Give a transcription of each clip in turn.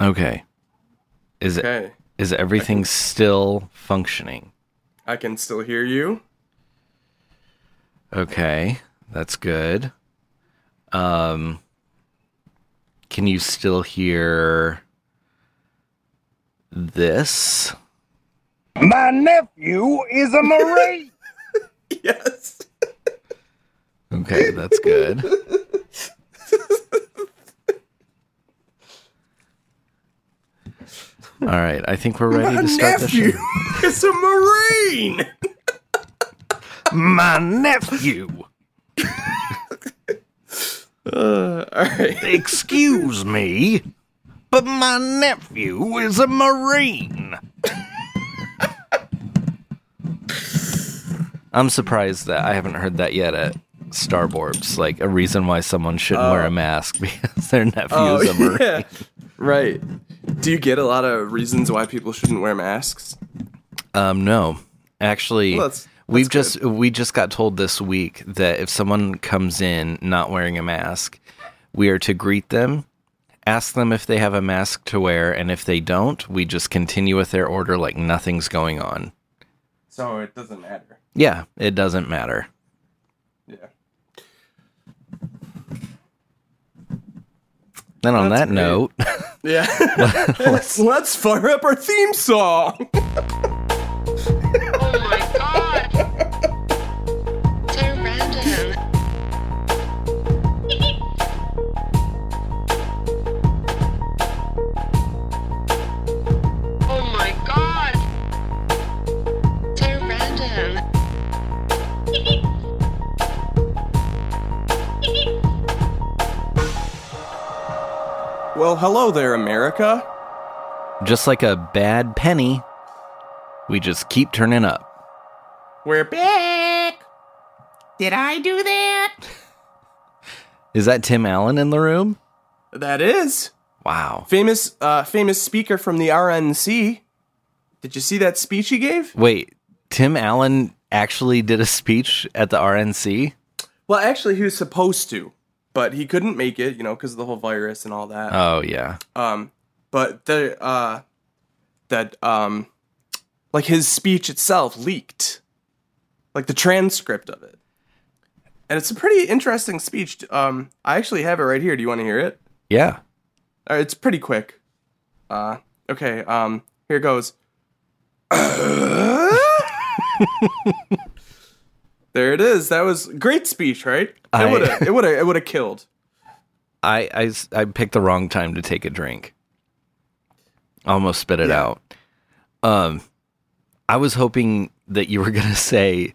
Okay. Is Okay. is everything still functioning? I can still hear you. Okay, that's good. Um can you still hear this? My nephew is a Marine. Yes. Okay, that's good. All right, I think we're ready My to start the nephew show. is a Marine. My nephew. Uh, all right. Excuse me, but my nephew is a Marine. I'm surprised that I haven't heard that yet at Starborbs. Like a reason why someone shouldn't wear a mask because their nephew Oh, is a Marine. yeah. Right. Do you get a lot of reasons why people shouldn't wear masks? Um, no, actually, Well, that's- we've that's just we just got told this week that if someone comes in not wearing a mask, we are to greet them, ask them if they have a mask to wear, and if they don't, we just continue with their order like nothing's going on. So it doesn't matter. Yeah, it doesn't matter. Yeah. Then on That's that great. note, Yeah. let's let's fire up our theme song. hello there, America. just like a bad penny, we just keep turning up. We're back. Did I do that? Is that Tim Allen in the room? That is Wow. famous. Uh, famous speaker from the RNC. Did you see that speech he gave? Wait, Tim Allen actually did a speech at the RNC? Well, actually, he was supposed to, but he couldn't make it. You know, because of the whole virus and all that. Oh yeah. Um, but the uh, that um, like his speech itself leaked, like the transcript of it, and it's a pretty interesting speech. Um, I actually have it right here. Do you want to hear it? Yeah. Uh, it's pretty quick. Uh, okay. Um, here goes. there it is. That was great speech, right? It would have. It would have. It would have killed. I, I I picked the wrong time to take a drink. Almost spit it Yeah. out. Um, I was hoping that you were gonna say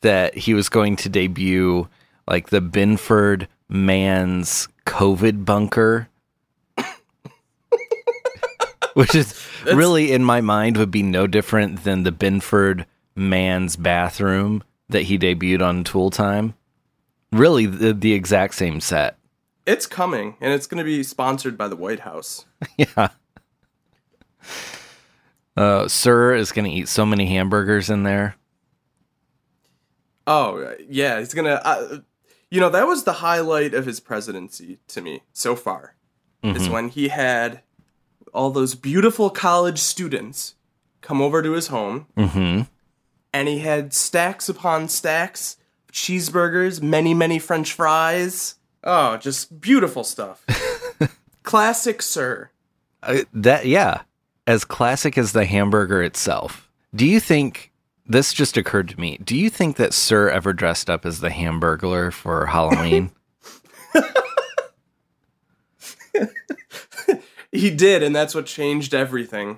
that he was going to debut like the Binford Man's COVID bunker, which is really in my mind would be no different than the Binford Man's bathroom that he debuted on Tool Time. Really, the, the exact same set. It's coming, and it's going to be sponsored by the White House. Yeah. Uh, Sir is going to eat so many hamburgers in there. Oh yeah, he's gonna. Uh, you know, that was the highlight of his presidency to me so far. Is when he had all those beautiful college students come over to his home, Mm-hmm. And he had stacks upon stacks, of cheeseburgers, many many French fries. Oh, just beautiful stuff. Classic, sir. Uh, that yeah, as classic as the hamburger itself. Do you think this just occurred to me? Do you think that Sir ever dressed up as the Hamburglar for Halloween? He did, and that's what changed everything.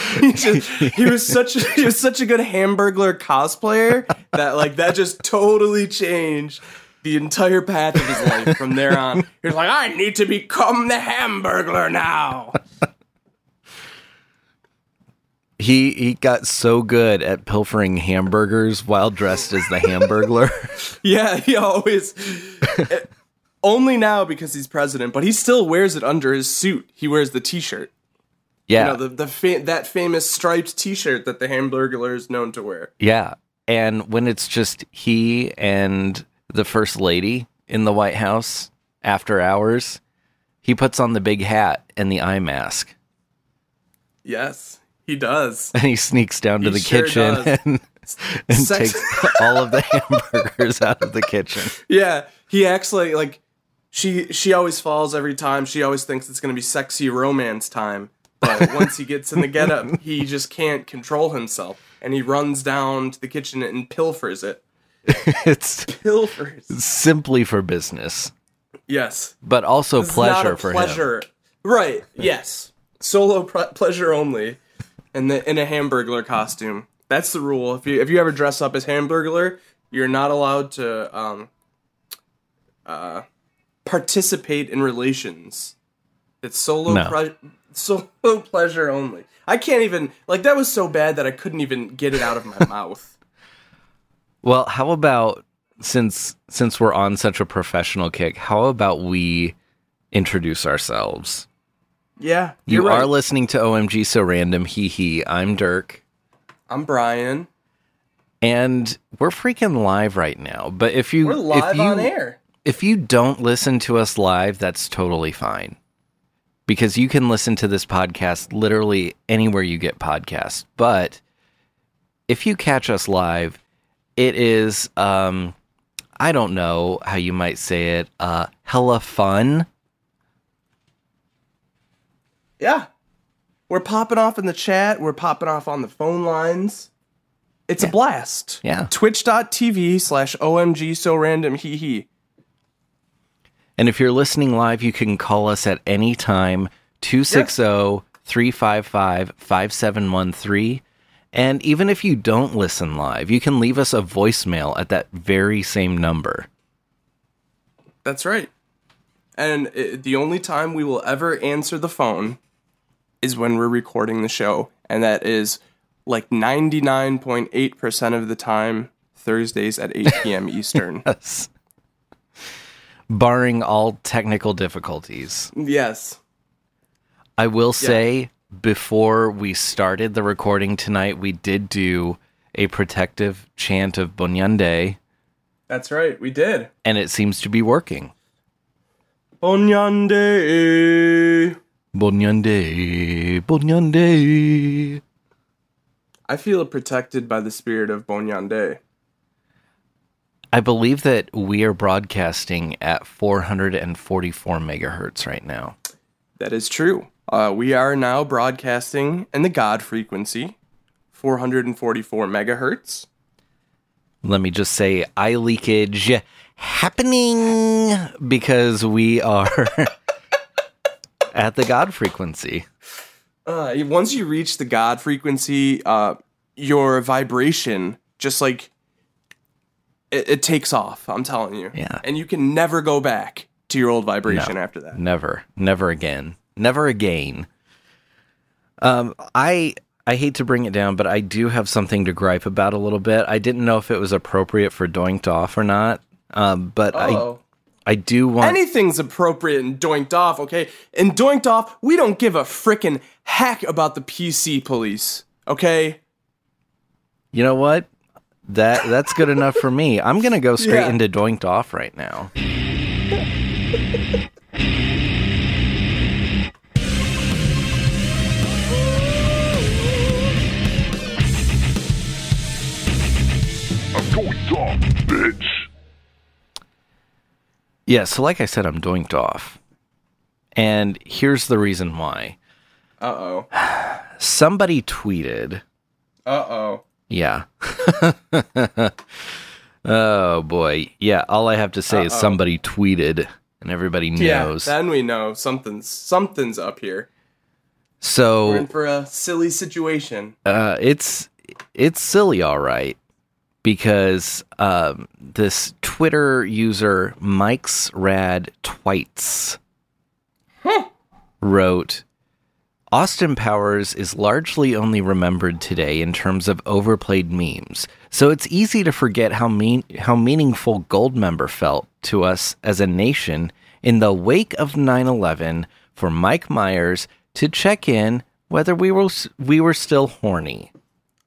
he, just, he was such a, he was such a good Hamburglar cosplayer that like that just totally changed the entire path of his life from there on. He was like, I need to become the Hamburglar now. he he got so good at pilfering hamburgers while dressed as the Hamburglar. Yeah, he always. Eh, only now because he's president, but he still wears it under his suit. He wears the T-shirt. Yeah, You know, the, the fa- that famous striped T-shirt that the Hamburglar is known to wear. Yeah. And when it's just he and the first lady in the White House after hours, he puts on the big hat and the eye mask, Yes, he does. and he sneaks down to He the sure kitchen does. and, and Sex- takes all of the hamburgers out of the kitchen. Yeah, he acts like like she she always falls every time. She always thinks it's gonna be sexy romance time. But once he gets in the getup, he just can't control himself, and he runs down to the kitchen and pilfers it. It's Pilfers. simply for business, Yes. but also This pleasure for him. pleasure. Right. Yes. Solo pre- pleasure only, in the in a Hamburglar costume. That's the rule. If you if you ever dress up as Hamburglar, you're not allowed to um, uh, participate in relations. It's solo No. pre- solo pleasure only. I can't even like that was so bad that I couldn't even get it out of my mouth. Well, how about since since we're on such a professional kick, how about we introduce ourselves? Yeah, You right. are listening to OMG So Random. Hee hee. I'm Dirk. I'm Brian. And we're freaking live right now. But if you We're live if you, on air. If you don't listen to us live, that's totally fine. Because you can listen to this podcast literally anywhere you get podcasts. But if you catch us live, it is um I don't know how you might say it, uh hella fun. Yeah. We're popping off in the chat. We're popping off on the phone lines. It's a blast. Yeah. Twitch.tv slash OMG so random hee hee. And if you're listening live, you can call us at any time 260 355 5713. And even if you don't listen live, you can leave us a voicemail at that very same number. That's right. And i the only time we will ever answer the phone is when we're recording the show. And that is like 99.8% of the time, Thursdays at 8 p.m. Eastern. Yes. Barring all technical difficulties. yes. I will say, before we started the recording tonight, we did do a protective chant of Bunyande, That's right. We did. and it seems to be working. Onyande. Bunyande, Bunyande. I feel protected by the spirit of Bonyande. I believe that we are broadcasting at 444 megahertz right now. That is true. Uh, we are now broadcasting in the God frequency, 444 megahertz. Let me just say, eye leakage happening because we are at the God frequency. Uh, once you reach the God frequency, uh, your vibration just like it, it takes off. I'm telling you. Yeah. And you can never go back to your old vibration after that. Never, never again, never again. Um, I I hate to bring it down, but I do have something to gripe about a little bit. I didn't know if it was appropriate for doinked off or not. Um, but Oh. I I do want Anything's appropriate and doinked off, okay? And doinked off, we don't give a frickin' heck about the PC police, okay? You know what? That that's good enough for me. I'm gonna go straight Yeah. into doinked off right now. I'm going off, bitch. Yeah, so like I said, I'm doinked off. And here's the reason why. Uh oh. Somebody tweeted, Uh oh. Yeah. oh boy. Yeah, all I have to say is somebody tweeted and everybody knows. Yeah, then we know something's something's up here. So We're in for a silly situation. uh, it's it's silly, all right, because um, this Twitter user Mike's Rad Twites wrote. Austin Powers is largely only remembered today in terms of overplayed memes, so it's easy to forget how mean how meaningful Goldmember felt to us as a nation in the wake of 9/11 for Mike Myers to check in whether we were we were still horny.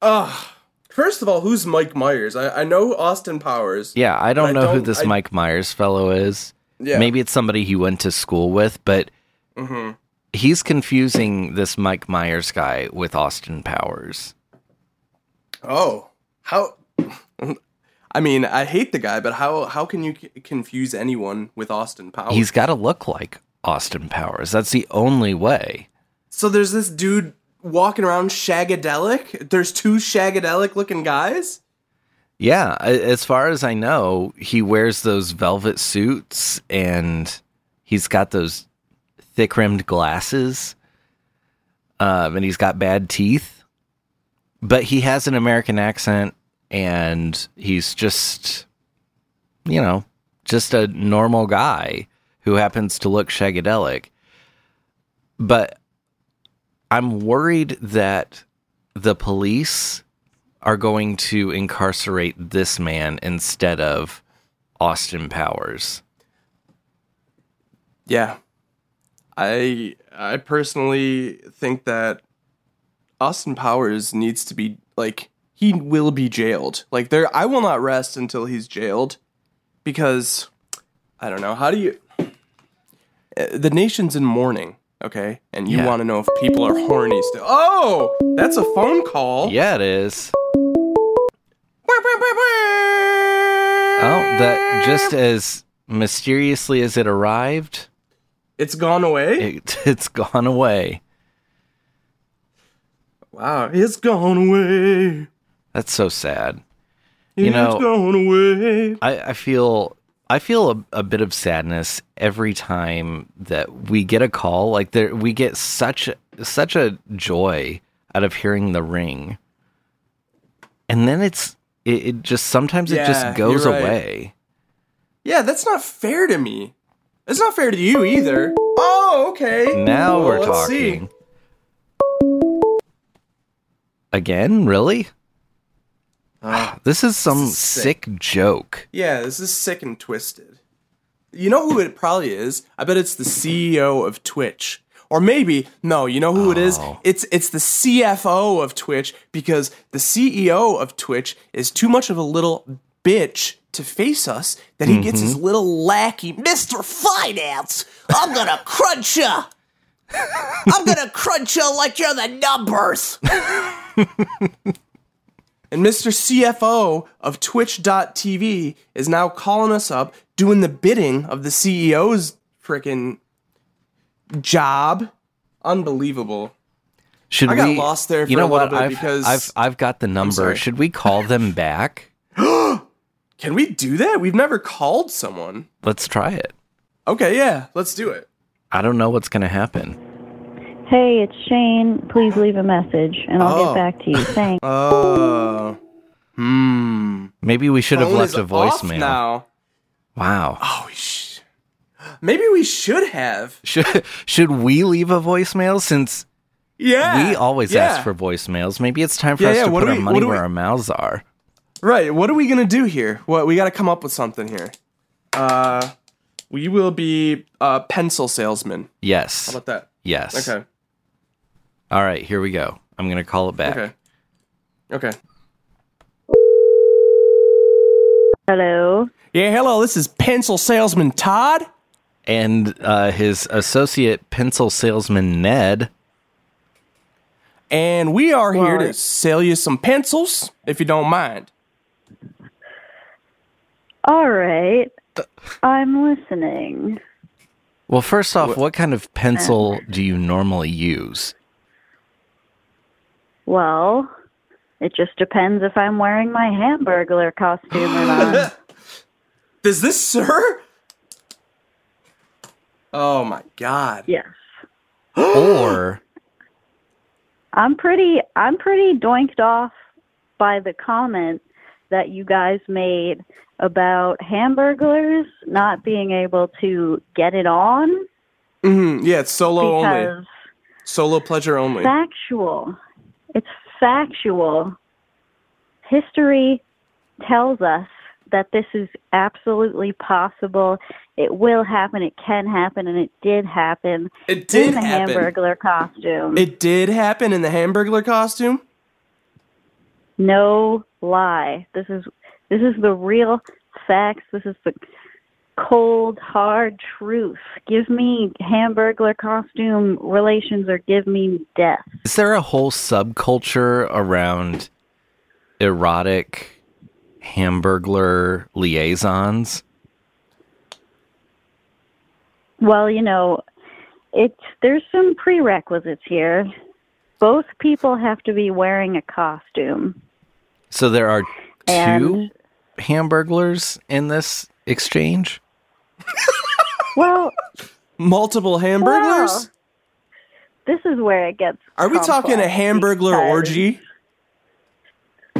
Ugh. First of all, who's Mike Myers? I, I know Austin Powers. Yeah, I don't know who don't- this I- Mike Myers fellow is. Yeah. Maybe it's somebody he went to school with, but hmm He's confusing this Mike Myers guy with Austin Powers. Oh, how? I mean, I hate the guy, but how how can you c- confuse anyone with Austin Powers? He's got to look like Austin Powers. That's the only way. so there's this dude walking around shagadelic. There's two shagadelic looking guys. Yeah, as far as I know, he wears those velvet suits and he's got those thick rimmed glasses. Um, and he's got bad teeth. But he has an American accent and he's just, you know, just a normal guy who happens to look shagadelic. But I'm worried that the police are going to incarcerate this man instead of Austin Powers. Yeah, I I personally think that Austin Powers needs to be like he will be jailed. Like there, I will not rest until he's jailed because I don't know how do you. Uh, The nation's in mourning, okay, and you Yeah. want to know if people are horny still. Oh, that's a phone call. Yeah, it is. Oh, that just as mysteriously as it arrived, It's gone away. it, it's gone away. wow, it's gone away. That's so sad. It's You know- gone away. I, I feel I feel a, a bit of sadness every time that we get a call. Like there, we get such such a joy out of hearing the ring, and then it's it, it just sometimes it just goes right. away. Yeah, that's not fair to me. It's not fair to you either. Oh, okay. Now Well, we're let's see. talking again. Really, Ah, this is some is sick. sick joke. yeah, this is sick and twisted. You know who it probably is? I bet it's the CEO of Twitch. Or maybe, no, you know who it is? Oh. It's it's the CFO of Twitch because the CEO of Twitch is too much of a little bitch to face us that he gets Mm-hmm. his little lackey, Mr. Finance. I'm gonna crunch ya. I'm gonna crunch you like you're the numbers. and Mr. CFO of Twitch.tv is now calling us up, doing the bidding of the CEO's freaking job. Unbelievable. Should I got we? lost there you know what? I've, because- I've I've got the number. Should we call them back? Can we do that? We've never called someone. Let's try it. Okay, yeah, let's do it. I don't know what's going to happen. Hey, it's Shane. Please leave a message and I'll Oh. get back to you. Thanks. Oh. hmm. Maybe we should have Phone left is a off voicemail. now. Wow. Oh, we sh- maybe we should have. Should should we leave a voicemail since Yeah, we always yeah. ask for voicemails? Maybe it's time for Yeah, us yeah, to what put do our we- money do where we- our mouths are. Right. What are we gonna do here? What we got to come up with something here. Uh, we will be uh pencil salesman. Yes. How about that? yes. Okay. All right, here we go. I'm going to call it back. Okay. Okay. Hello. Yeah. Hello. This is pencil salesman Todd. And uh, his associate pencil salesman Ned. And we are here to sell you some pencils, if you don't mind. All right. Uh. I'm listening. Well, first off, what kind of pencil do you normally use? Well, it just depends if I'm wearing my hamburglar costume or not. Does this, sir? Oh my God. yes. Or I'm pretty I'm pretty doinked off by the comment that you guys made about hamburglers not being able to get it on hmm Yeah, it's solo only. Solo pleasure only. factual. It's factual. History tells us that this is absolutely possible. It will happen. It can happen, and it did happen It did in the happen. Hamburglar costume. It did happen in the Hamburglar costume. no lie. This is this is the real facts. This is the cold, hard truth. Give me hamburglar costume relations or give me death. Is there a whole subculture around erotic hamburglar liaisons? Well, you know, it's there's some prerequisites here. Both people have to be wearing a costume. So there are two And- hamburglars in this exchange? Well, Multiple hamburglars? Wow. this is where it gets. Are we talking a complex hamburglar because- orgy?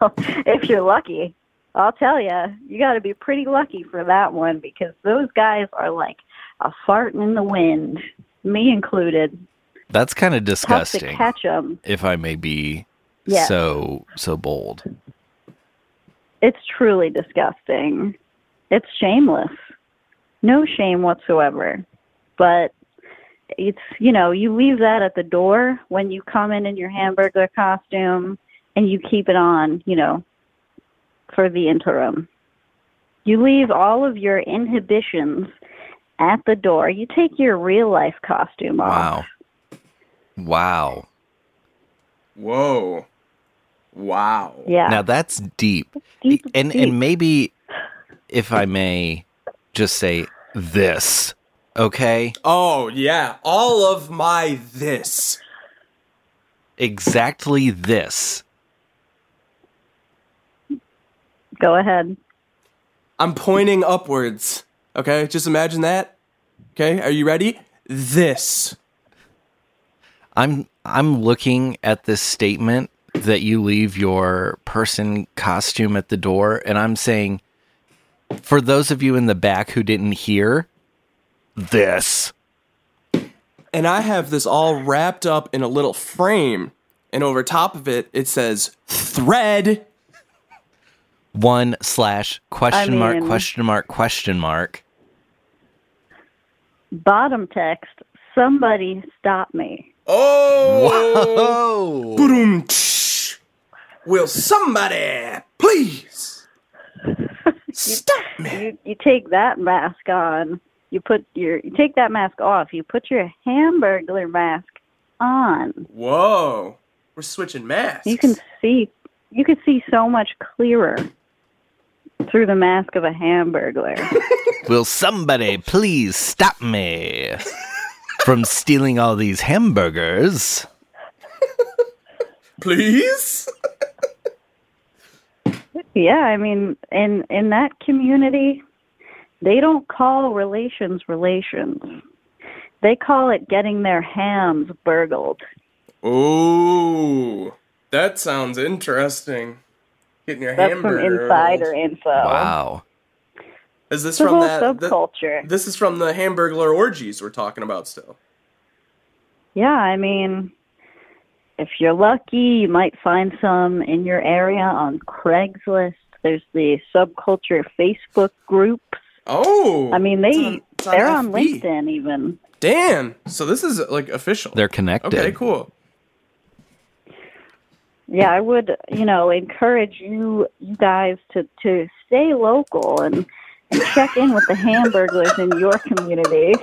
well, if you're lucky, I'll tell you, you got to be pretty lucky for that one because those guys are like a fart in the wind, me included. That's kind of Tough to disgusting, catch them. if I may be Yes. so so bold. It's truly disgusting. It's shameless. No shame whatsoever. But it's, you know, you leave that at the door when you come in in your hamburger costume and you keep it on, you know, for the interim. You leave all of your inhibitions at the door. You take your real life costume off. Wow. Wow. Whoa. Wow. Yeah. Now that's deep. Deep, and deep. and maybe if I may just say this, okay? Oh, yeah. All of my this. Exactly this. Go ahead. I'm pointing upwards. Okay? Just imagine that. Okay? Are you ready? This. I'm I'm looking at this statement that you leave your person costume at the door and I'm saying for those of you in the back who didn't hear this And I have this all wrapped up in a little frame. And over top of it, it says thread. one slash question mark mean- question mark question mark Bottom text, somebody stop me. Oh! Whoa! Boom. Tsh. Will somebody please stop me? you you take that mask on you put your you take that mask off you put your hamburglar mask on Whoa. We're switching masks. you can see you can see so much clearer through the mask of a hamburglar Will somebody please stop me from stealing all these hamburgers? please? Yeah i mean in in that community they don't call relations relations they call it getting their hams burgled Oh, that sounds interesting. Getting your that's some hamburger. insider info Wow. Is this it's from whole that? th- subculture this is from the hamburglar orgies we're talking about still. Yeah, I mean, if you're lucky, you might find some in your area on Craigslist. There's the subculture Facebook groups. Oh, I mean, it's they on- it's they're on LinkedIn even. Damn. So this is like official. They're connected. okay. Cool. Yeah, I would, you know, encourage you you guys to to stay local and and check in with the hamburglars in your community.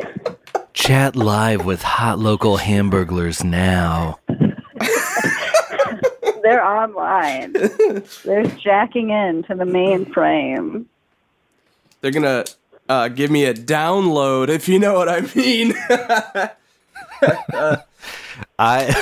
Chat live with hot local hamburglars now. They're online. They're jacking in to the mainframe. They're gonna uh, give me a download if you know what I mean. I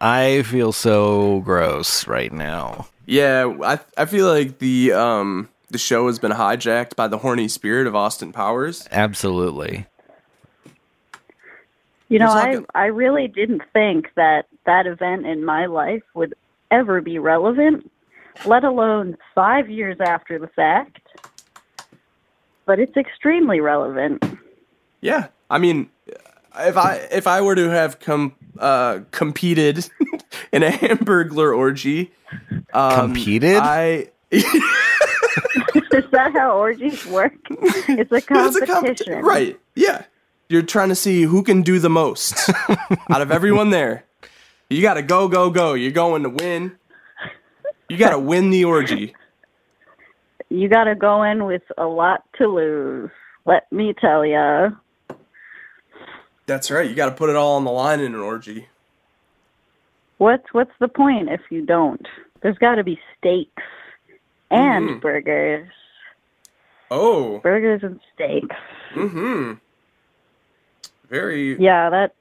I feel so gross right now. yeah, I I feel like the um the show has been hijacked by the horny spirit of Austin Powers. Absolutely. You know, We're I talking- I really didn't think that that event in my life would ever be relevant, let alone 5 years after the fact. But it's extremely relevant. Yeah, I mean, if I if I were to have com uh competed in a hamburglar orgy, um, Competed? I Is that how orgies work? It's a It's a competition. competition, right? Yeah, you're trying to see who can do the most out of everyone there. You got to go, go, go. You're going to win. You got to win the orgy. you got to go in with a lot to lose. Let me tell ya. That's right. You got to put it all on the line in an orgy. What's what's the point if you don't? There's got to be steaks and Mhm. burgers. Oh. Burgers and steaks. Mm-hmm. Very. Yeah, that.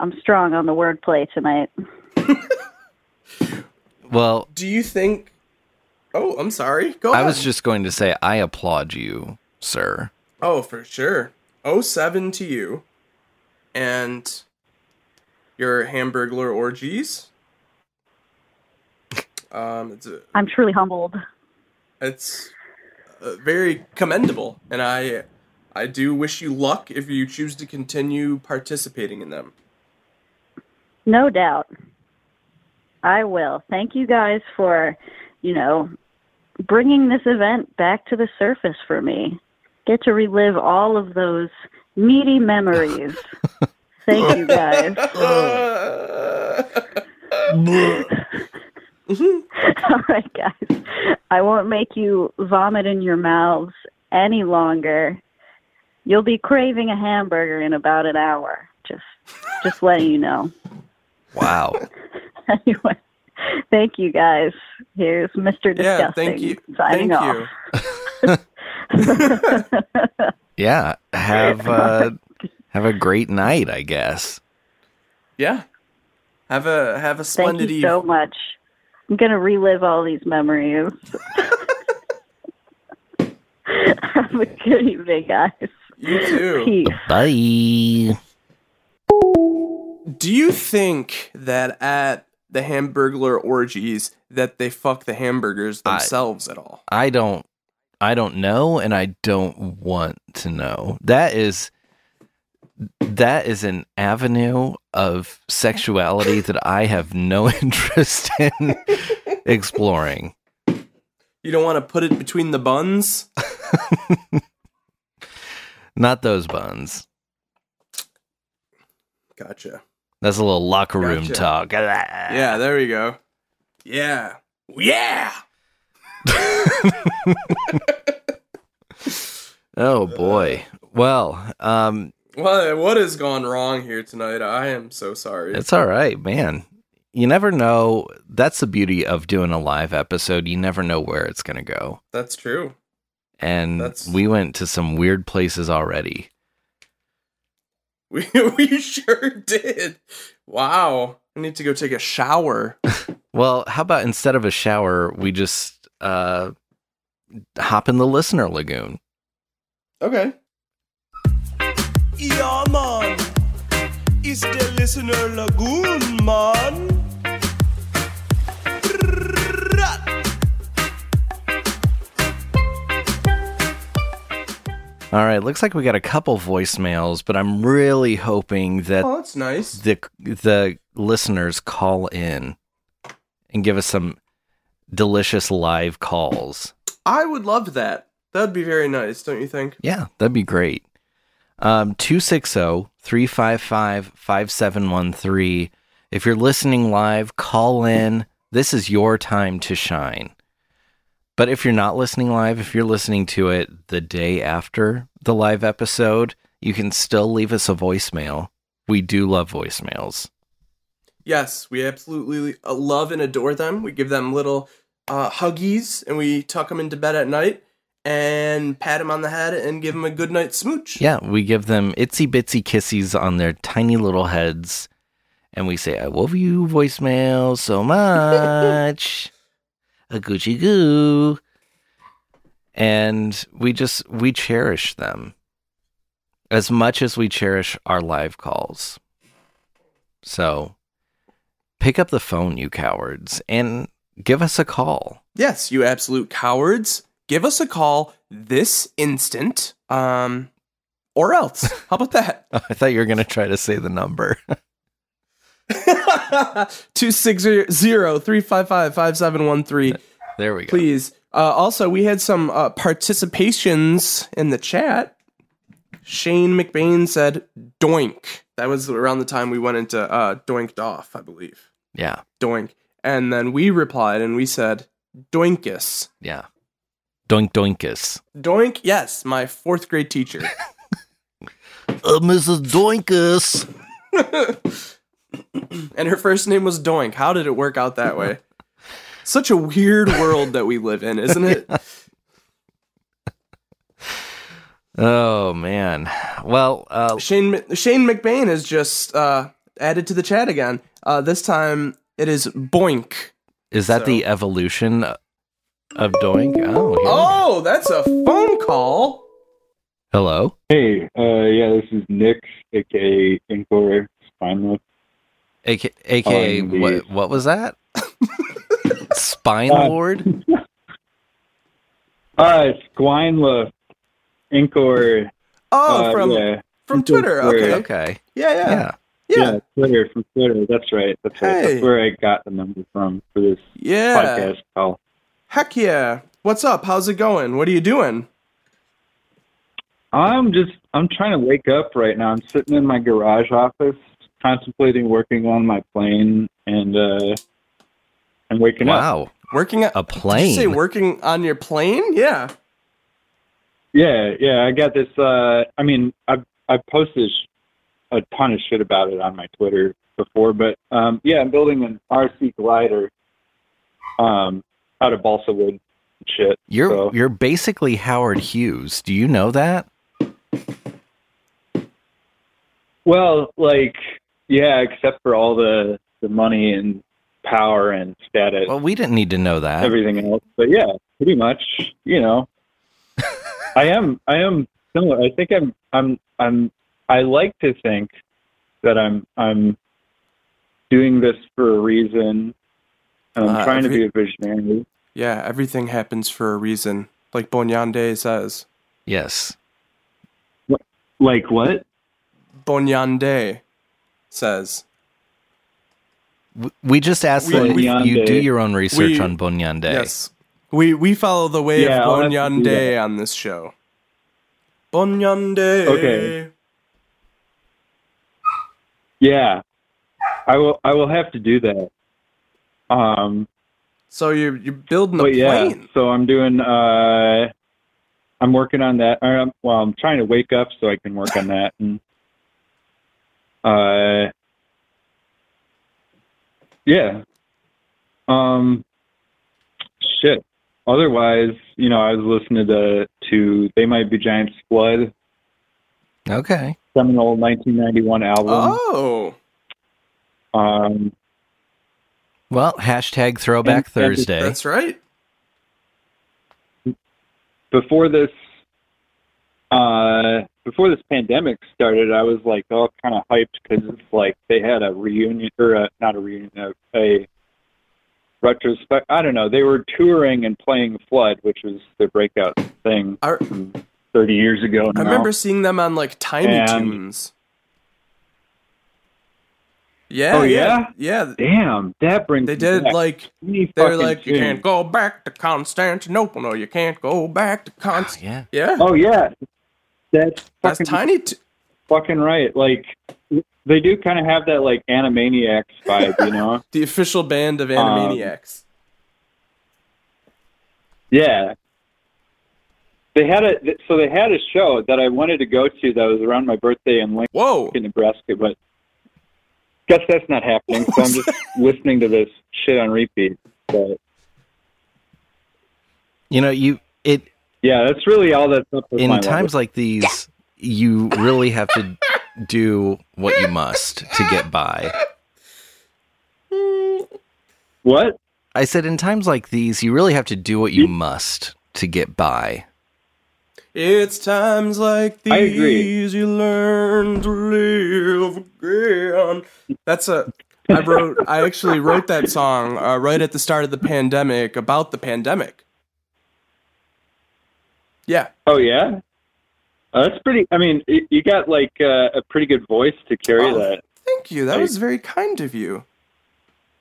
I'm strong on the wordplay tonight. Well, Do you think? Oh, I'm sorry. Go I ahead. was just going to say I applaud you, sir. Oh, for sure. 07 to you. And your Hamburglar orgies. Um, it's a, I'm truly humbled. it's uh, very commendable, and I I do wish you luck if you choose to continue participating in them. No doubt. I will. Thank you guys for, you know, bringing this event back to the surface for me. Get to relive all of those meaty memories. Thank you guys. all right, guys. I won't make you vomit in your mouths any longer. You'll be craving a hamburger in about an hour. Just just letting you know. Wow. anyway, thank you guys. Here's Mr. Disgusting yeah, thank you. signing Thank off. you. yeah. Have uh, have a great night, I guess. Yeah. Have a have a splendid Thank splendid you eve. so much. I'm gonna relive all these memories. Have a good evening, guys. You too. Peace. Bye. Do you think that at the Hamburglar orgies that they fuck the hamburgers I- themselves at all? I don't I don't know and I don't want to know. That is that is an avenue of sexuality that I have no interest in exploring. You don't want to put it between the buns? Not those buns. Gotcha. That's a little locker room Gotcha. talk. Yeah, there we go. Yeah. Yeah. Oh boy. Well, um What what has gone wrong here tonight? I am so sorry. It's all right, man. You never know. That's the beauty of doing a live episode. You never know where it's going to go. That's true. And That's- we went to some weird places already. We we sure did. Wow. I need to go take a shower. Well, how about instead of a shower, we just uh, hop in the listener lagoon? Okay. Ja, man. Ist der Listener Lagoon, man. All right, looks like we got a couple voicemails, but I'm really hoping that Oh, that's nice. the the listeners call in and give us some delicious live calls. I would love that. That'd be very nice, don't you think? Yeah, that'd be great. Um 260-355-5713. If you're listening live, call in. This is your time to shine. But if you're not listening live, if you're listening to it the day after the live episode, you can still leave us a voicemail. We do love voicemails. Yes, we absolutely love and adore them. We give them little uh, huggies and we tuck them into bed at night and pat them on the head and give them a good night smooch. Yeah, we give them itsy bitsy kisses on their tiny little heads, and we say, "I love you," voicemail so much, a Gucci goo, and we just we cherish them as much as we cherish our live calls. So, pick up the phone, you cowards, and give us a call. Yes, you absolute cowards. Give us a call this instant. Um, or else. How about that? I thought you were gonna try to say the number. 260-355-5713. there we go. Please. Uh, also, we had some uh, participations in the chat. Shane McBain said doink. That was around the time we went into uh, doinked off, I believe. Yeah. Doink. And then we replied and we said Doinkus. Yeah. Doink doinkus. Doink, yes, my fourth grade teacher. Uh, Mrs. Doinkus. and her first name was Doink. How did it work out that way? Such a weird world that we live in, isn't it? Oh man. Well, uh, Shane M- Shane McBain has just uh, added to the chat again. Uh, this time it is Boink. is that So- the evolution of doink? Oh. here- Oh, that's a phone call. Hello. Hey, uh, yeah, this is Nick, aka Incore Spineless. AK, AKA indeed. what? What was that? Spine Uh, Lord. Uh, Squineless, Incore. Oh, uh, from yeah, from Twitter. Square. Okay. Okay. Yeah, yeah, Yeah. yeah, yeah, Twitter from Twitter. That's right. That's right. That's where I got the number from for this yeah. podcast call. Heck yeah. What's up? How's it going? What are you doing? I'm just I'm trying to wake up right now. I'm sitting in my garage office, contemplating working on my plane, and uh, I'm waking up. Wow. Working at A Did you plane. say working on your plane? Yeah. Yeah, yeah, I got this. Uh, I mean, I've I've posted a ton of shit about it on my Twitter before, but um, yeah, I'm building an RC glider um, out of balsa wood shit. You're so, you're basically Howard Hughes. Do you know that? well, like, yeah, except for all the the money and power and status, Well, we didn't need to know that. everything else. But yeah, pretty much, you know, I am I am similar. I think I'm I'm I'm I like to think that I'm I'm doing this for a reason. And I'm Uh, trying to be a visionary. Yeah, everything happens for a reason, like Bonyande says. Yes. Like what? Bonyande says. We just asked We- that we- you do your own research We- on Bonyande. Yes. We we follow the way Yeah, of I'll have to do Bonyande that. on this show. Bonyande. Okay. Yeah, I will. I will have to do that. Um, So you're you're building a but yeah, plane. so I'm doing. Uh, I'm working on that. Or, um, well, I'm trying to wake up so I can work on that. And uh, yeah. Um, shit. Otherwise, you know, I was listening to to They Might Be Giants Flood, Okay. seminal 1991 album. Oh. Um, Well, hashtag Throwback And- and Thursday. That's right. before this uh before this pandemic started i was like all kind of hyped because it's like they had a reunion or a, not a reunion a, a retrospect i don't know they were touring and playing flood which was their breakout thing I, 30 years ago I remember seeing them on like Tiny And- Toons. Yeah. Oh, yeah? Yeah. damn that brings They did back. like they're fucking like you can't go back to Constantinople. No, you can't go back to Const. yeah. Yeah. oh yeah that's That's fucking Tiny. T- fucking right like they do kind of have that like animaniacs vibe you know the official band Um, of Animaniacs. Yeah. They had a so they had a show that I wanted to go to that was around my birthday in Lincoln, Whoa. Nebraska, but guess that's not happening. So I'm just listening to this shit on repeat. But You know, you it yeah, that's really all that's up with in my times life. like these, you really have to do what you must to get by. What? I said in times like these, you really have to do what you must to get by. It's times like these you learn to live again. That's a. I wrote. I actually wrote that song uh, right at the start of the pandemic about the pandemic. Yeah. Oh yeah. Uh, that's pretty. I mean, you got like uh, a pretty good voice to carry Oh. that. Thank you. That Like- was very kind of you.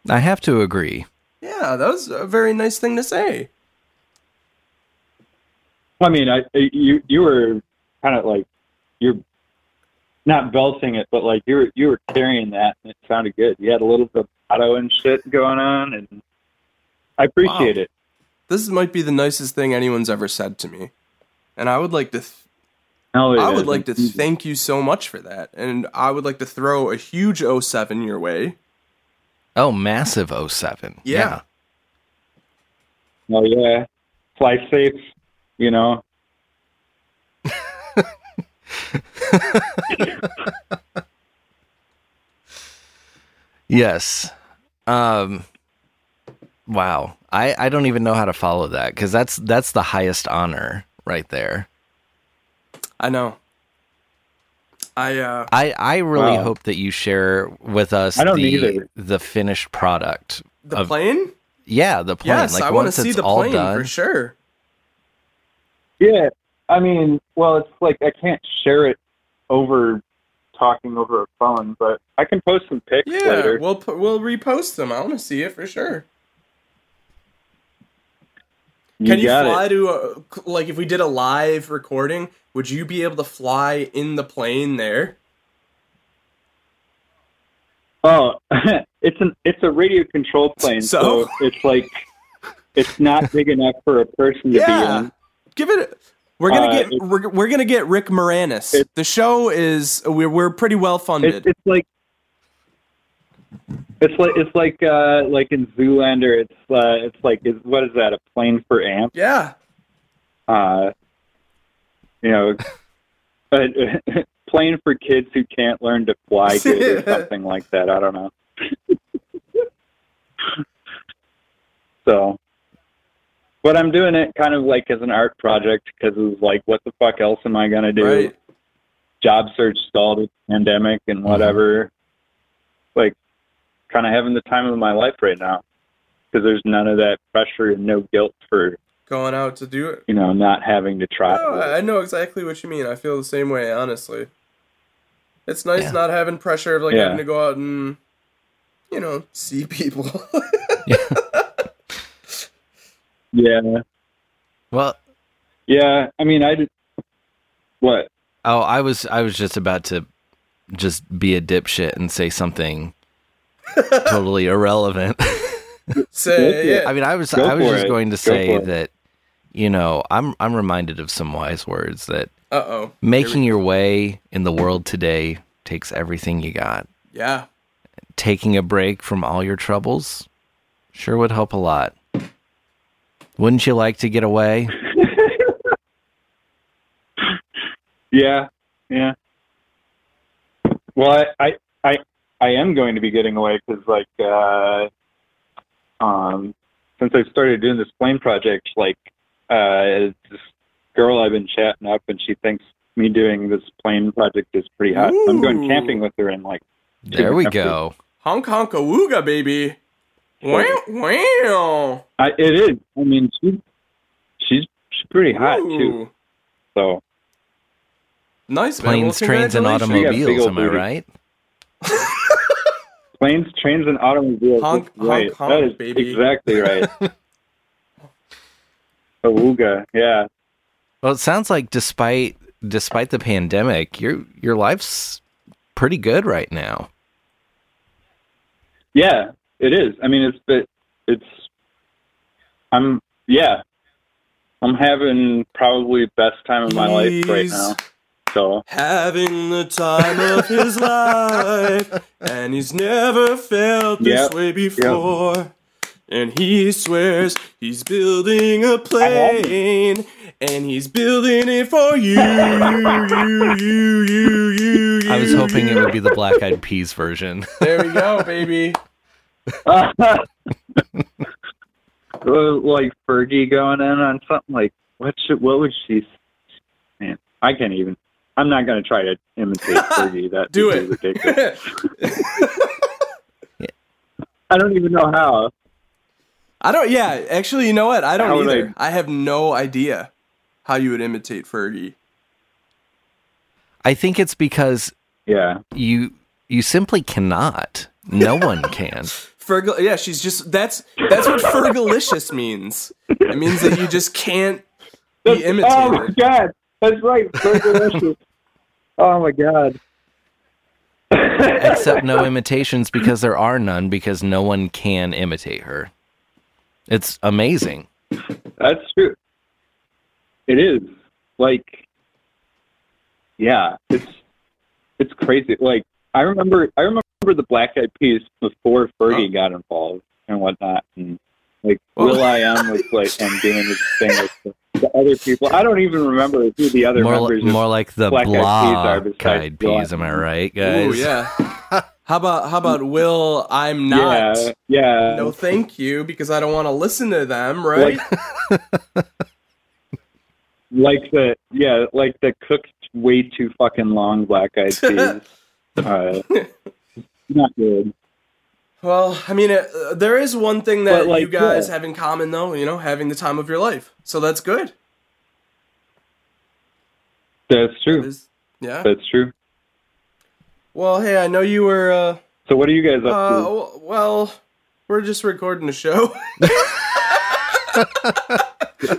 I have to agree. Yeah, that was a very nice thing to say. I mean, I you you were kind of like you're not belting it, but like you were you were carrying that, and it sounded good. You had a little vibrato and shit going on, and I appreciate Wow. it. this might be the nicest thing anyone's ever said to me, and I would like to. Th- Hell I would like to that's- thank you so much for that, and I would like to throw a huge 07 your way. Oh, massive 07. Yeah. Oh yeah, fly safe. You know. Yes. Um wow. I I don't even know how to follow that cuz that's that's the highest honor right there. I know. I uh I I really Wow. hope that you share with us I don't the either. the finished product. the of- plane. Yeah, the plane. Yes, like I want to see the plane done. for sure. Yeah, I mean, well, it's like I can't share it over talking over a phone, but I can post some pics Yeah, later. we'll we'll repost them. I want to see it for sure. You Can you got fly it. to a, like if we did a live recording? Would you be able to fly in the plane there? Oh, it's an it's a radio control plane, So? so? it's like it's not big enough for a person to Yeah. be in. Give it. We're gonna Uh, get we're, we're gonna get Rick Moranis. The show is we're we're pretty well It's funded. it's like it's like it's like uh like in Zoolander. It's uh it's like is what is that? A plane for ants? yeah, Uh, you know, a, plane for kids who can't learn to fly good or something like that. I don't know. so, but I'm doing it kind of like as an art project because it was like, what the fuck else am I gonna do? right. Job search stalled with pandemic and whatever. Like, kind of having the time of my life right now because there's none of that pressure and no guilt for Going out to do it. you know not having to try. Oh, I I know exactly what you mean. I feel the same way. Honestly, it's nice Yeah. not having pressure of like Yeah. having to go out and you know see people. yeah. yeah. Well, Yeah, I mean, I did. What? oh, I was I was just about to just be a dipshit and say something totally irrelevant. Say yeah. I mean, I was Go I was just it. going to say that you know, I'm I'm reminded of some wise words that Uh oh. making your way in the world today takes everything you got. Yeah. Taking a break from all your troubles sure would help a lot. Wouldn't you like to get away? Yeah, yeah. Well, I, I, I, I am going to be getting away because, like, uh, um, since I started doing this plane project, like, uh, this girl I've been chatting up, and she thinks me doing this plane project is pretty hot. I'm going camping with her and like. There we go. Honk honk awooga baby. Wow wow. I, it is. I mean, she's she's she's pretty hot too. So Nice. Planes, well, trains, and congratulations. You got big automobiles. Am I booty. right? planes, trains, and automobiles. Honk, That's right. honk, that honk, is baby. exactly right. Awooga, yeah. Well, it sounds like despite despite the pandemic, your your life's pretty good right now. Yeah, it is. I mean, it's but it's. I'm yeah. I'm having probably best time of my life right now. So Having the time of his life, and he's never felt this Yep, way before. And he swears he's building a plane, and he's building it for you, you, you, you, you, you. I was hoping it would be the Black Eyed Peas version. There we go, baby. Like Fergie going in on something like what should what would she? Man, I can't even. I'm not going to try to imitate Fergie. That Do it. ridiculous. I don't even know how. I don't. Yeah, actually, you know what? I don't How either. I have no idea how you would imitate Fergie. I think it's because Yeah. you you simply cannot. No one can. Fergal, yeah, she's just that's that's what Fergalicious means. It means that you just can't be Oh my imitated. god, that's right. Oh my god. Except no imitations because there are none because no one can imitate her. It's amazing. That's true. It is like, yeah, it's it's crazy. Like I remember, I remember the Black Eyed Peas before Fergie Oh. got involved and whatnot, and like Will I Am was like and doing his thing with the, the other people. I don't even remember who the other More, members. li- of more like the Black Eyed Peas are Black besides Eyed Will I Peas. Am I right, guys? Ooh, yeah. How about how about Will? I'm not. yeah, yeah. No, thank you, because I don't want to listen to them, right? like the yeah, like the cooked way too fucking long Black Eyed Peas. uh, not good. Well, I mean, uh, there is one thing that like, you guys yeah. have in common, though. You know, having the time of your life. So that's good. That's true. is- yeah. That's true. Well, hey, I know you were. Uh, So what are you guys up uh, to? well, we're just recording a show.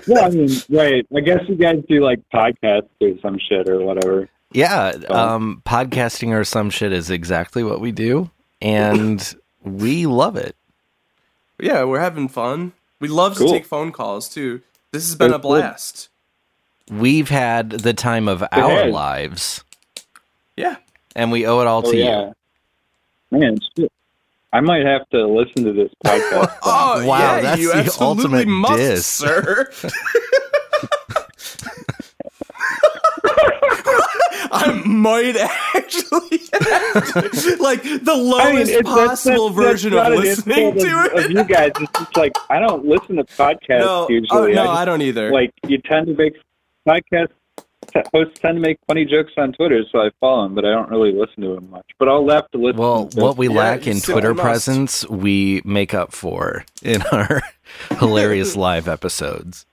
Well, I mean, right. I guess you guys do like podcasts or some shit or whatever. Yeah, Oh. um, podcasting or some shit is exactly what we do, and we love it. yeah, we're having fun. We love Cool. to take phone calls too. This has been a That's good. blast. We've had the time of our has. lives, Yeah. and we owe it all Oh to yeah. Man, shit. I might have to listen to this podcast. Oh, Wow, yeah, that's you the absolutely ultimate must, diss. sir. I might actually have to. like the I mean, lowest that's- possible that's- version that's of listening to of, it. of you guys. It's just like I don't listen to podcasts no, uh, usually. oh, no, I I, don't either. like you tend to make podcast hosts tend to make funny jokes on Twitter, so I follow them, but I don't really listen to them much. But I'll laugh to listen. Well, to what we Yeah, lack in simply Twitter must. presence, we make up for in our hilarious live episodes.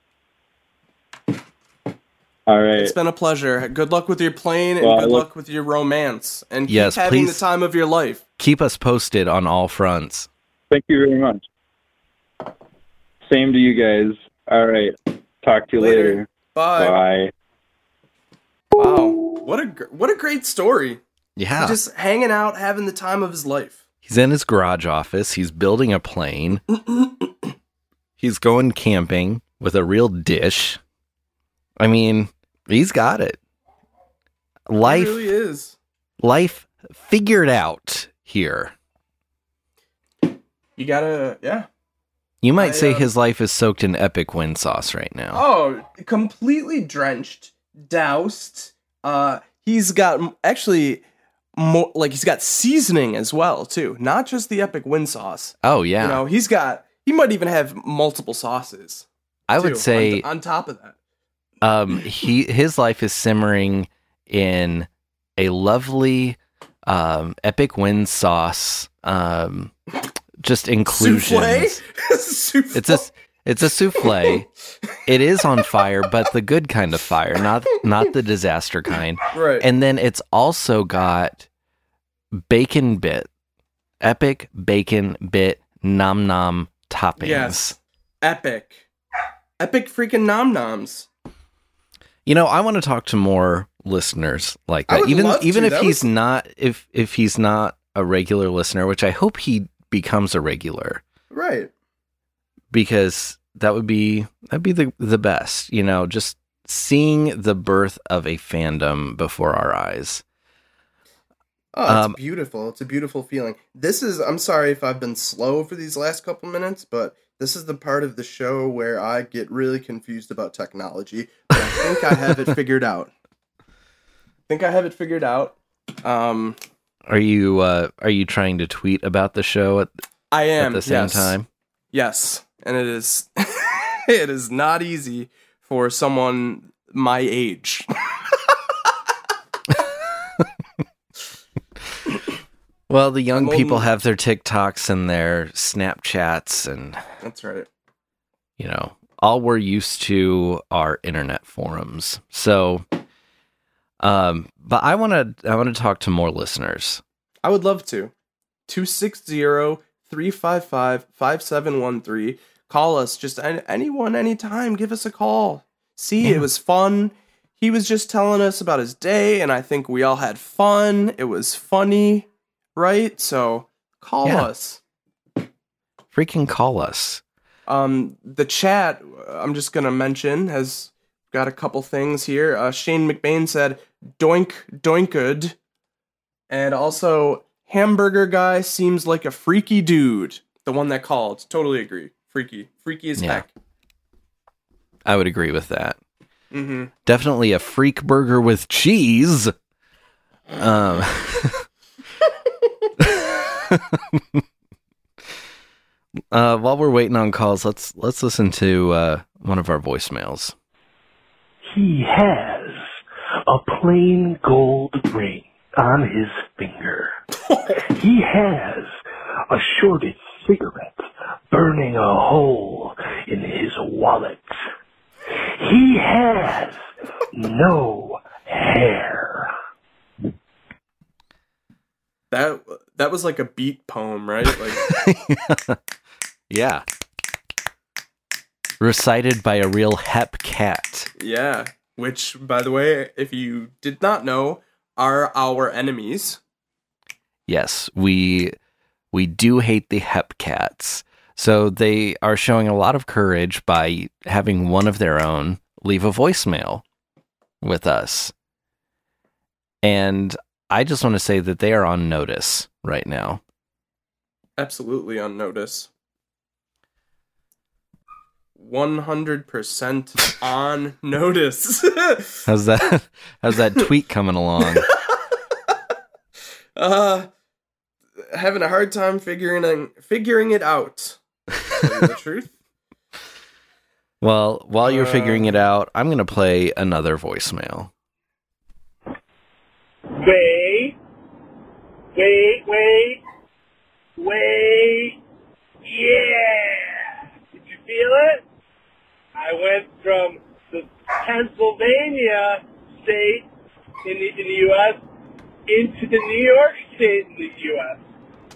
All right. it's been a pleasure. Good luck with your plane and Well, I good look- luck with your romance. And keep Yes, having please. the time of your life. Keep us posted on all fronts. Thank you very much. Same to you guys. All right. Talk to you Later. later. Bye. Bye. Wow. What a gr- what a great story. Yeah. Just hanging out, having the time of his life. He's in his garage office. He's building a plane. he's going camping with a real dish. I mean, he's got it. Life, It really is. life figured out here. You gotta, yeah. You might I, say uh, his life is soaked in epic wind sauce right now. Oh, completely drenched, doused. Uh, he's got actually more like he's got seasoning as well too, not just the epic wind sauce. Oh, yeah. You know, he's got. He might even have multiple sauces. I would say on, on top of that. Um, he his life is simmering in a lovely um, epic wind sauce. Um, just. Souffle. It's a it's a souffle. it is on fire, but the good kind of fire, not not the disaster kind. right. And then it's also got bacon bit, epic bacon bit nom nom toppings. yes, epic, epic freaking nom noms. You know, I want to talk to more listeners like that. Even even to. if That he's was- not if if he's not a regular listener, which I hope he becomes a regular Right. because that would be that'd be the the best, you know, just seeing the birth of a fandom before our eyes. Oh, it's Um, beautiful. It's a beautiful feeling. This is I'm sorry if I've been slow for these last couple minutes, but this is the part of the show where I get really confused about technology. But I think I have it figured out. I think I have it figured out. Um Are you uh are you trying to tweet about the show at, I am at the same yes. time? Yes, and it is it is not easy for someone my age. Well, the young I'm people old- have their TikToks and their Snapchats and That's right. you know, all we're used to are internet forums. So um but I want to I want to talk to more listeners. I would love to. 260-355-5713. Call us. Just an- anyone, anytime. Give us a call. See, Yeah. it was fun. He was just telling us about his day, and I think we all had fun. It was funny, right? So call Yeah. us. Freaking call us. Um, the chat, I'm just gonna mention, has got a couple things here. Uh, Shane McBain said, "Doink, doinked," and also hamburger guy seems like a freaky dude. The one that called, totally agree. Freaky, freaky as Yeah. heck. I would agree with that. Mm-hmm. Definitely a freak burger with cheese. Um, uh, while we're waiting on calls, let's let's listen to uh, one of our voicemails. He has a plain gold ring on his finger. he has a shorted cigarette burning a hole in his wallet. He has no hair. That that was like a beat poem, right? Like yeah. Recited by a real hep cat. yeah. Which, by the way, if you did not know, are our enemies. Yes, we we do hate the hep cats. So they are showing a lot of courage by having one of their own leave a voicemail with us. And I just want to say that they are on notice right now. absolutely on notice. 100% on notice. How's that how's that tweet coming along? uh having a hard time figuring figuring it out. The truth. Well, while you're figuring Uh. it out, I'm going to play another voicemail. Wait, wait, wait, wait. Yeah. Did you feel it? I went from the Pennsylvania state in the, in the U.S. into the New York state in the U.S.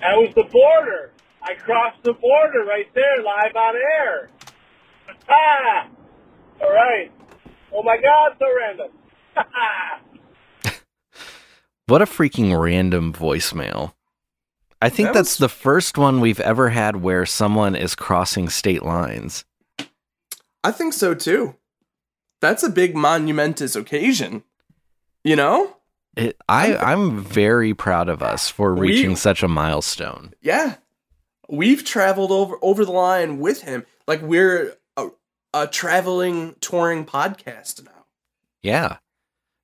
That was the border. I crossed the border right there, live on air. Ah! All right. Oh my God, so random. What a freaking random voicemail. I think That that's was- the first one we've ever had where someone is crossing state lines. I think so too. That's a big monumentous occasion. You know? It, I, I'm very proud of us for We- reaching such a milestone. Yeah. We've traveled over over the line with him. Like we're a, a traveling touring podcast now. Yeah.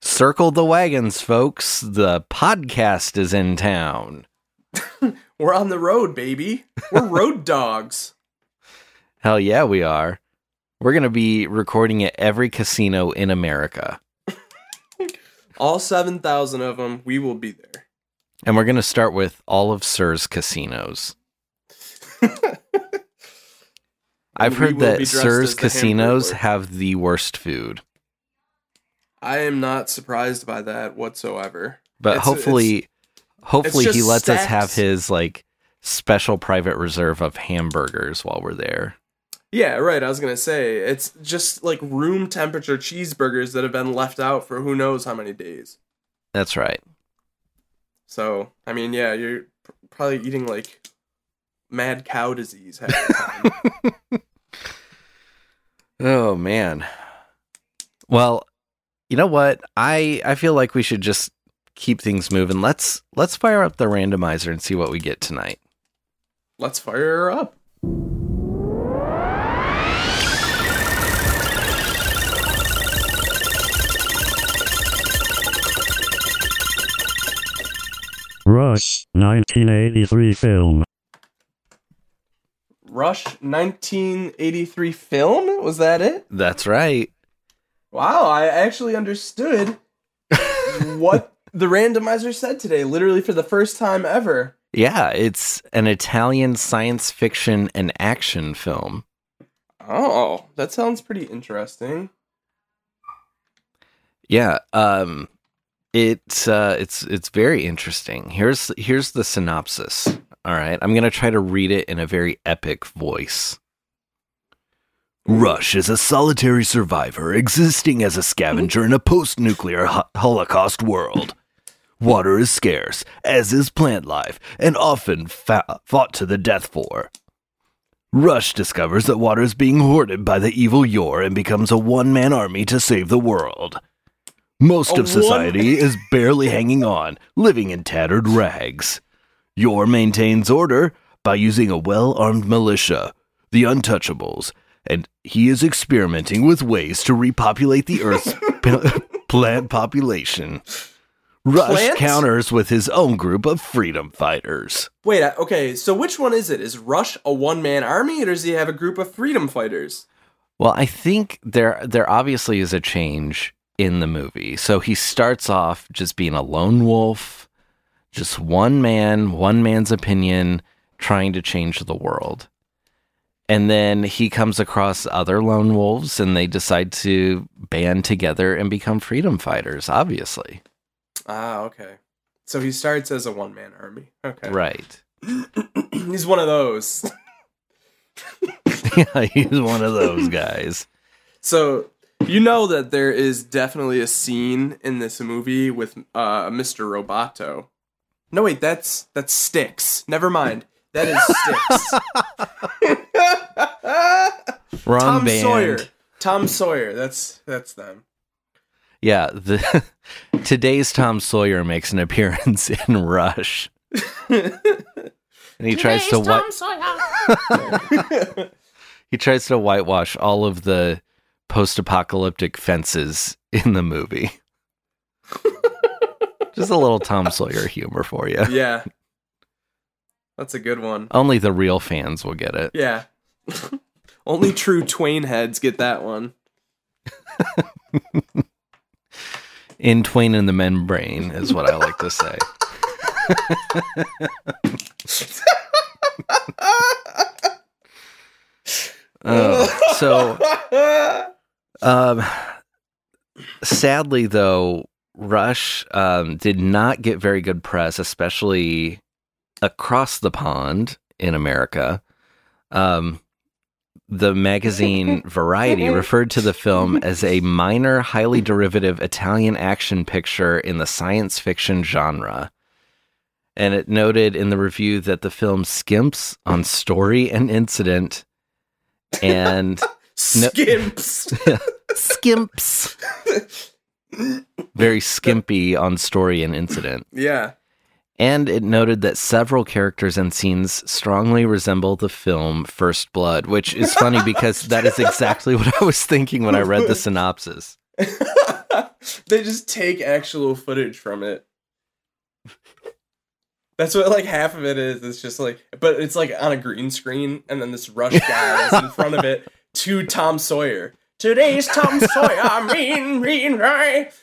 Circle the wagons, folks. The podcast is in town. We're on the road, baby. We're road dogs. Hell yeah, we are. We're going to be recording at every casino in America. All 7,000 of them, we will be there. And we're going to start with all of Sir's casinos. I've heard that Sir's casinos have the worst food. I am not surprised by that whatsoever. But It's- hopefully hopefully he just lets us have his like special private reserve of hamburgers while we're there. Yeah, right. I was going to say, it's just like room temperature cheeseburgers that have been left out for who knows how many days. That's right. So, I mean, yeah, you're probably eating like mad cow disease half the time. Oh man. Well, you know what? I I feel like we should just keep things moving. Let's let's fire up the randomizer and see what we get tonight. Let's fire her up. Rush, 1983 film. Rush 1983 film? Was that it? That's right. Wow, I actually understood what the randomizer said today, literally for the first time ever. Yeah, it's an Italian science fiction and action film. Oh, that sounds pretty interesting. Yeah, um it's uh it's it's very interesting. Here's here's the synopsis. All right. I'm going to try to read it in a very epic voice. Rush is a solitary survivor existing as a scavenger in a post-nuclear ho- holocaust world. Water is scarce, as is plant life, and often fa- fought to the death for. Rush discovers that water is being hoarded by the evil Yor and becomes a one man army to save the world. Most A of society is barely hanging on, living in tattered rags. Yor maintains order by using a well armed militia, the Untouchables, and he is experimenting with ways to repopulate the Earth's plant population. Rush Plants? counters with his own group of freedom fighters. Wait, uh, okay, so which one is it? Is Rush a one man army or does he have a group of freedom fighters? Well, I think there there obviously is a change in the movie. So he starts off just being a lone wolf, just one man, one man's opinion, trying to change the world. And then he comes across other lone wolves and they decide to band together and become freedom fighters, obviously. Ah, okay. So he starts as a one man army. Okay. Right. He's one of those. yeah, he's one of those guys. So you know that there is definitely a scene in this movie with uh, Mr. Roboto. No, wait, that's that's Styx. Never mind. That is Styx. Wrong Tom band. Sawyer. Tom Sawyer. That's that's them. Yeah, the today's Tom Sawyer makes an appearance in Rush. and he tries to wi- he tries to whitewash all of the post-apocalyptic fences in the movie. Just a little Tom Sawyer humor for you. Yeah. That's a good one. Only the real fans will get it. Yeah. Only true Twain heads get that one. In Twain and the Membrane is what I like to say. Oh, so um sadly though rush um, did not get very good press especially across the pond in america um, the magazine variety referred to the film as a minor highly derivative italian action picture in the science fiction genre and it noted in the review that the film skimps on story and incident and Skimps. skimps very skimpy on story and incident yeah. And it noted that several characters and scenes strongly resemble the film First Blood, which is funny because that is exactly what I was thinking when I read the synopsis. they just take actual footage from it. That's what like half of it is. It's just like, but it's like on a green screen, and then this Rush guy is in front of it to Tom Sawyer. Today's Tom Sawyer, mean, mean, right?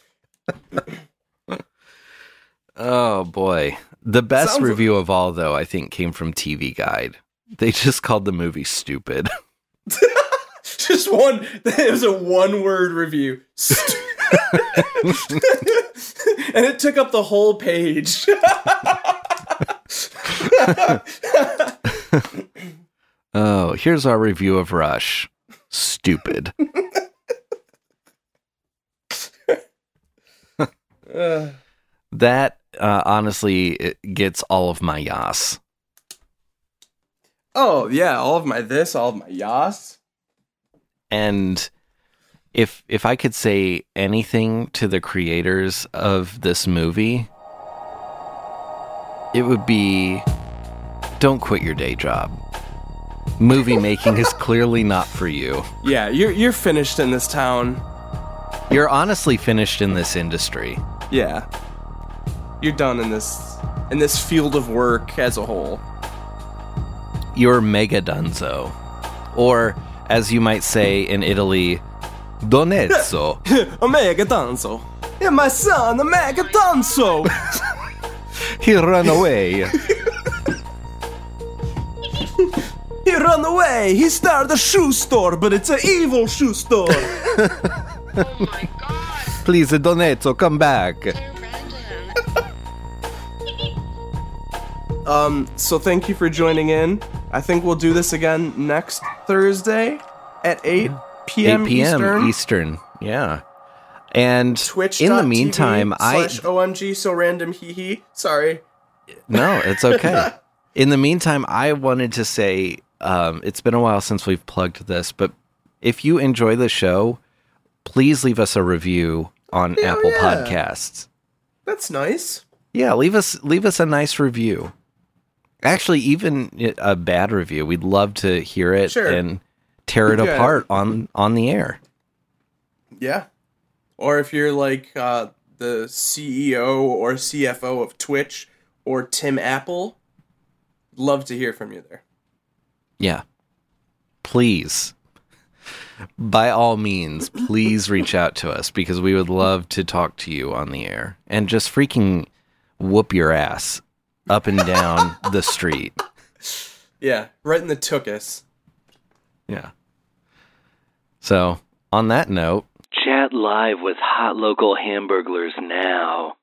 Oh boy. The best Sounds- review of all, though, I think came from TV Guide. They just called the movie stupid. Just one. It was a one-word review, Stu- and it took up the whole page. Oh, here's our review of Rush. Stupid. Ugh. that uh, honestly it gets all of my yas. oh yeah, all of my this, all of my yas. And if if I could say anything to the creators of this movie, it would be don't quit your day job. Movie making is clearly not for you. Yeah, you're you're finished in this town. You're honestly finished in this industry. Yeah, you're done in this in this field of work as a whole. You're mega dunzo. Or as you might say in Italy, donezzo. Omega Danzo. Yeah, my son, Omega Danzo. he ran away. he ran away. He started a shoe store, but it's an evil shoe store. Oh my god, Please, donezzo, come back. Um, so thank you for joining in. I think we'll do this again next Thursday at 8 p.m. 8 p.m. Eastern. Eastern. Yeah. And Twitch. in the meantime, I OMG so random hee hee. Sorry. no, it's okay. in the meantime, I wanted to say um, it's been a while since we've plugged this, but if you enjoy the show, please leave us a review on Yeah, Apple yeah. Podcasts. That's nice. Yeah, leave us leave us a nice review. Actually, even a bad review, we'd love to hear it Sure. and tear it Yeah. apart on on the air. Yeah. Or if you're like uh, the CEO or CFO of Twitch or Tim Apple, love to hear from you there. Yeah. Please. By all means, please reach out to us because we would love to talk to you on the air and just freaking whoop your ass up and down the street. Yeah, right in the tookus. Yeah. So, on that note, chat live with hot local hamburglars now.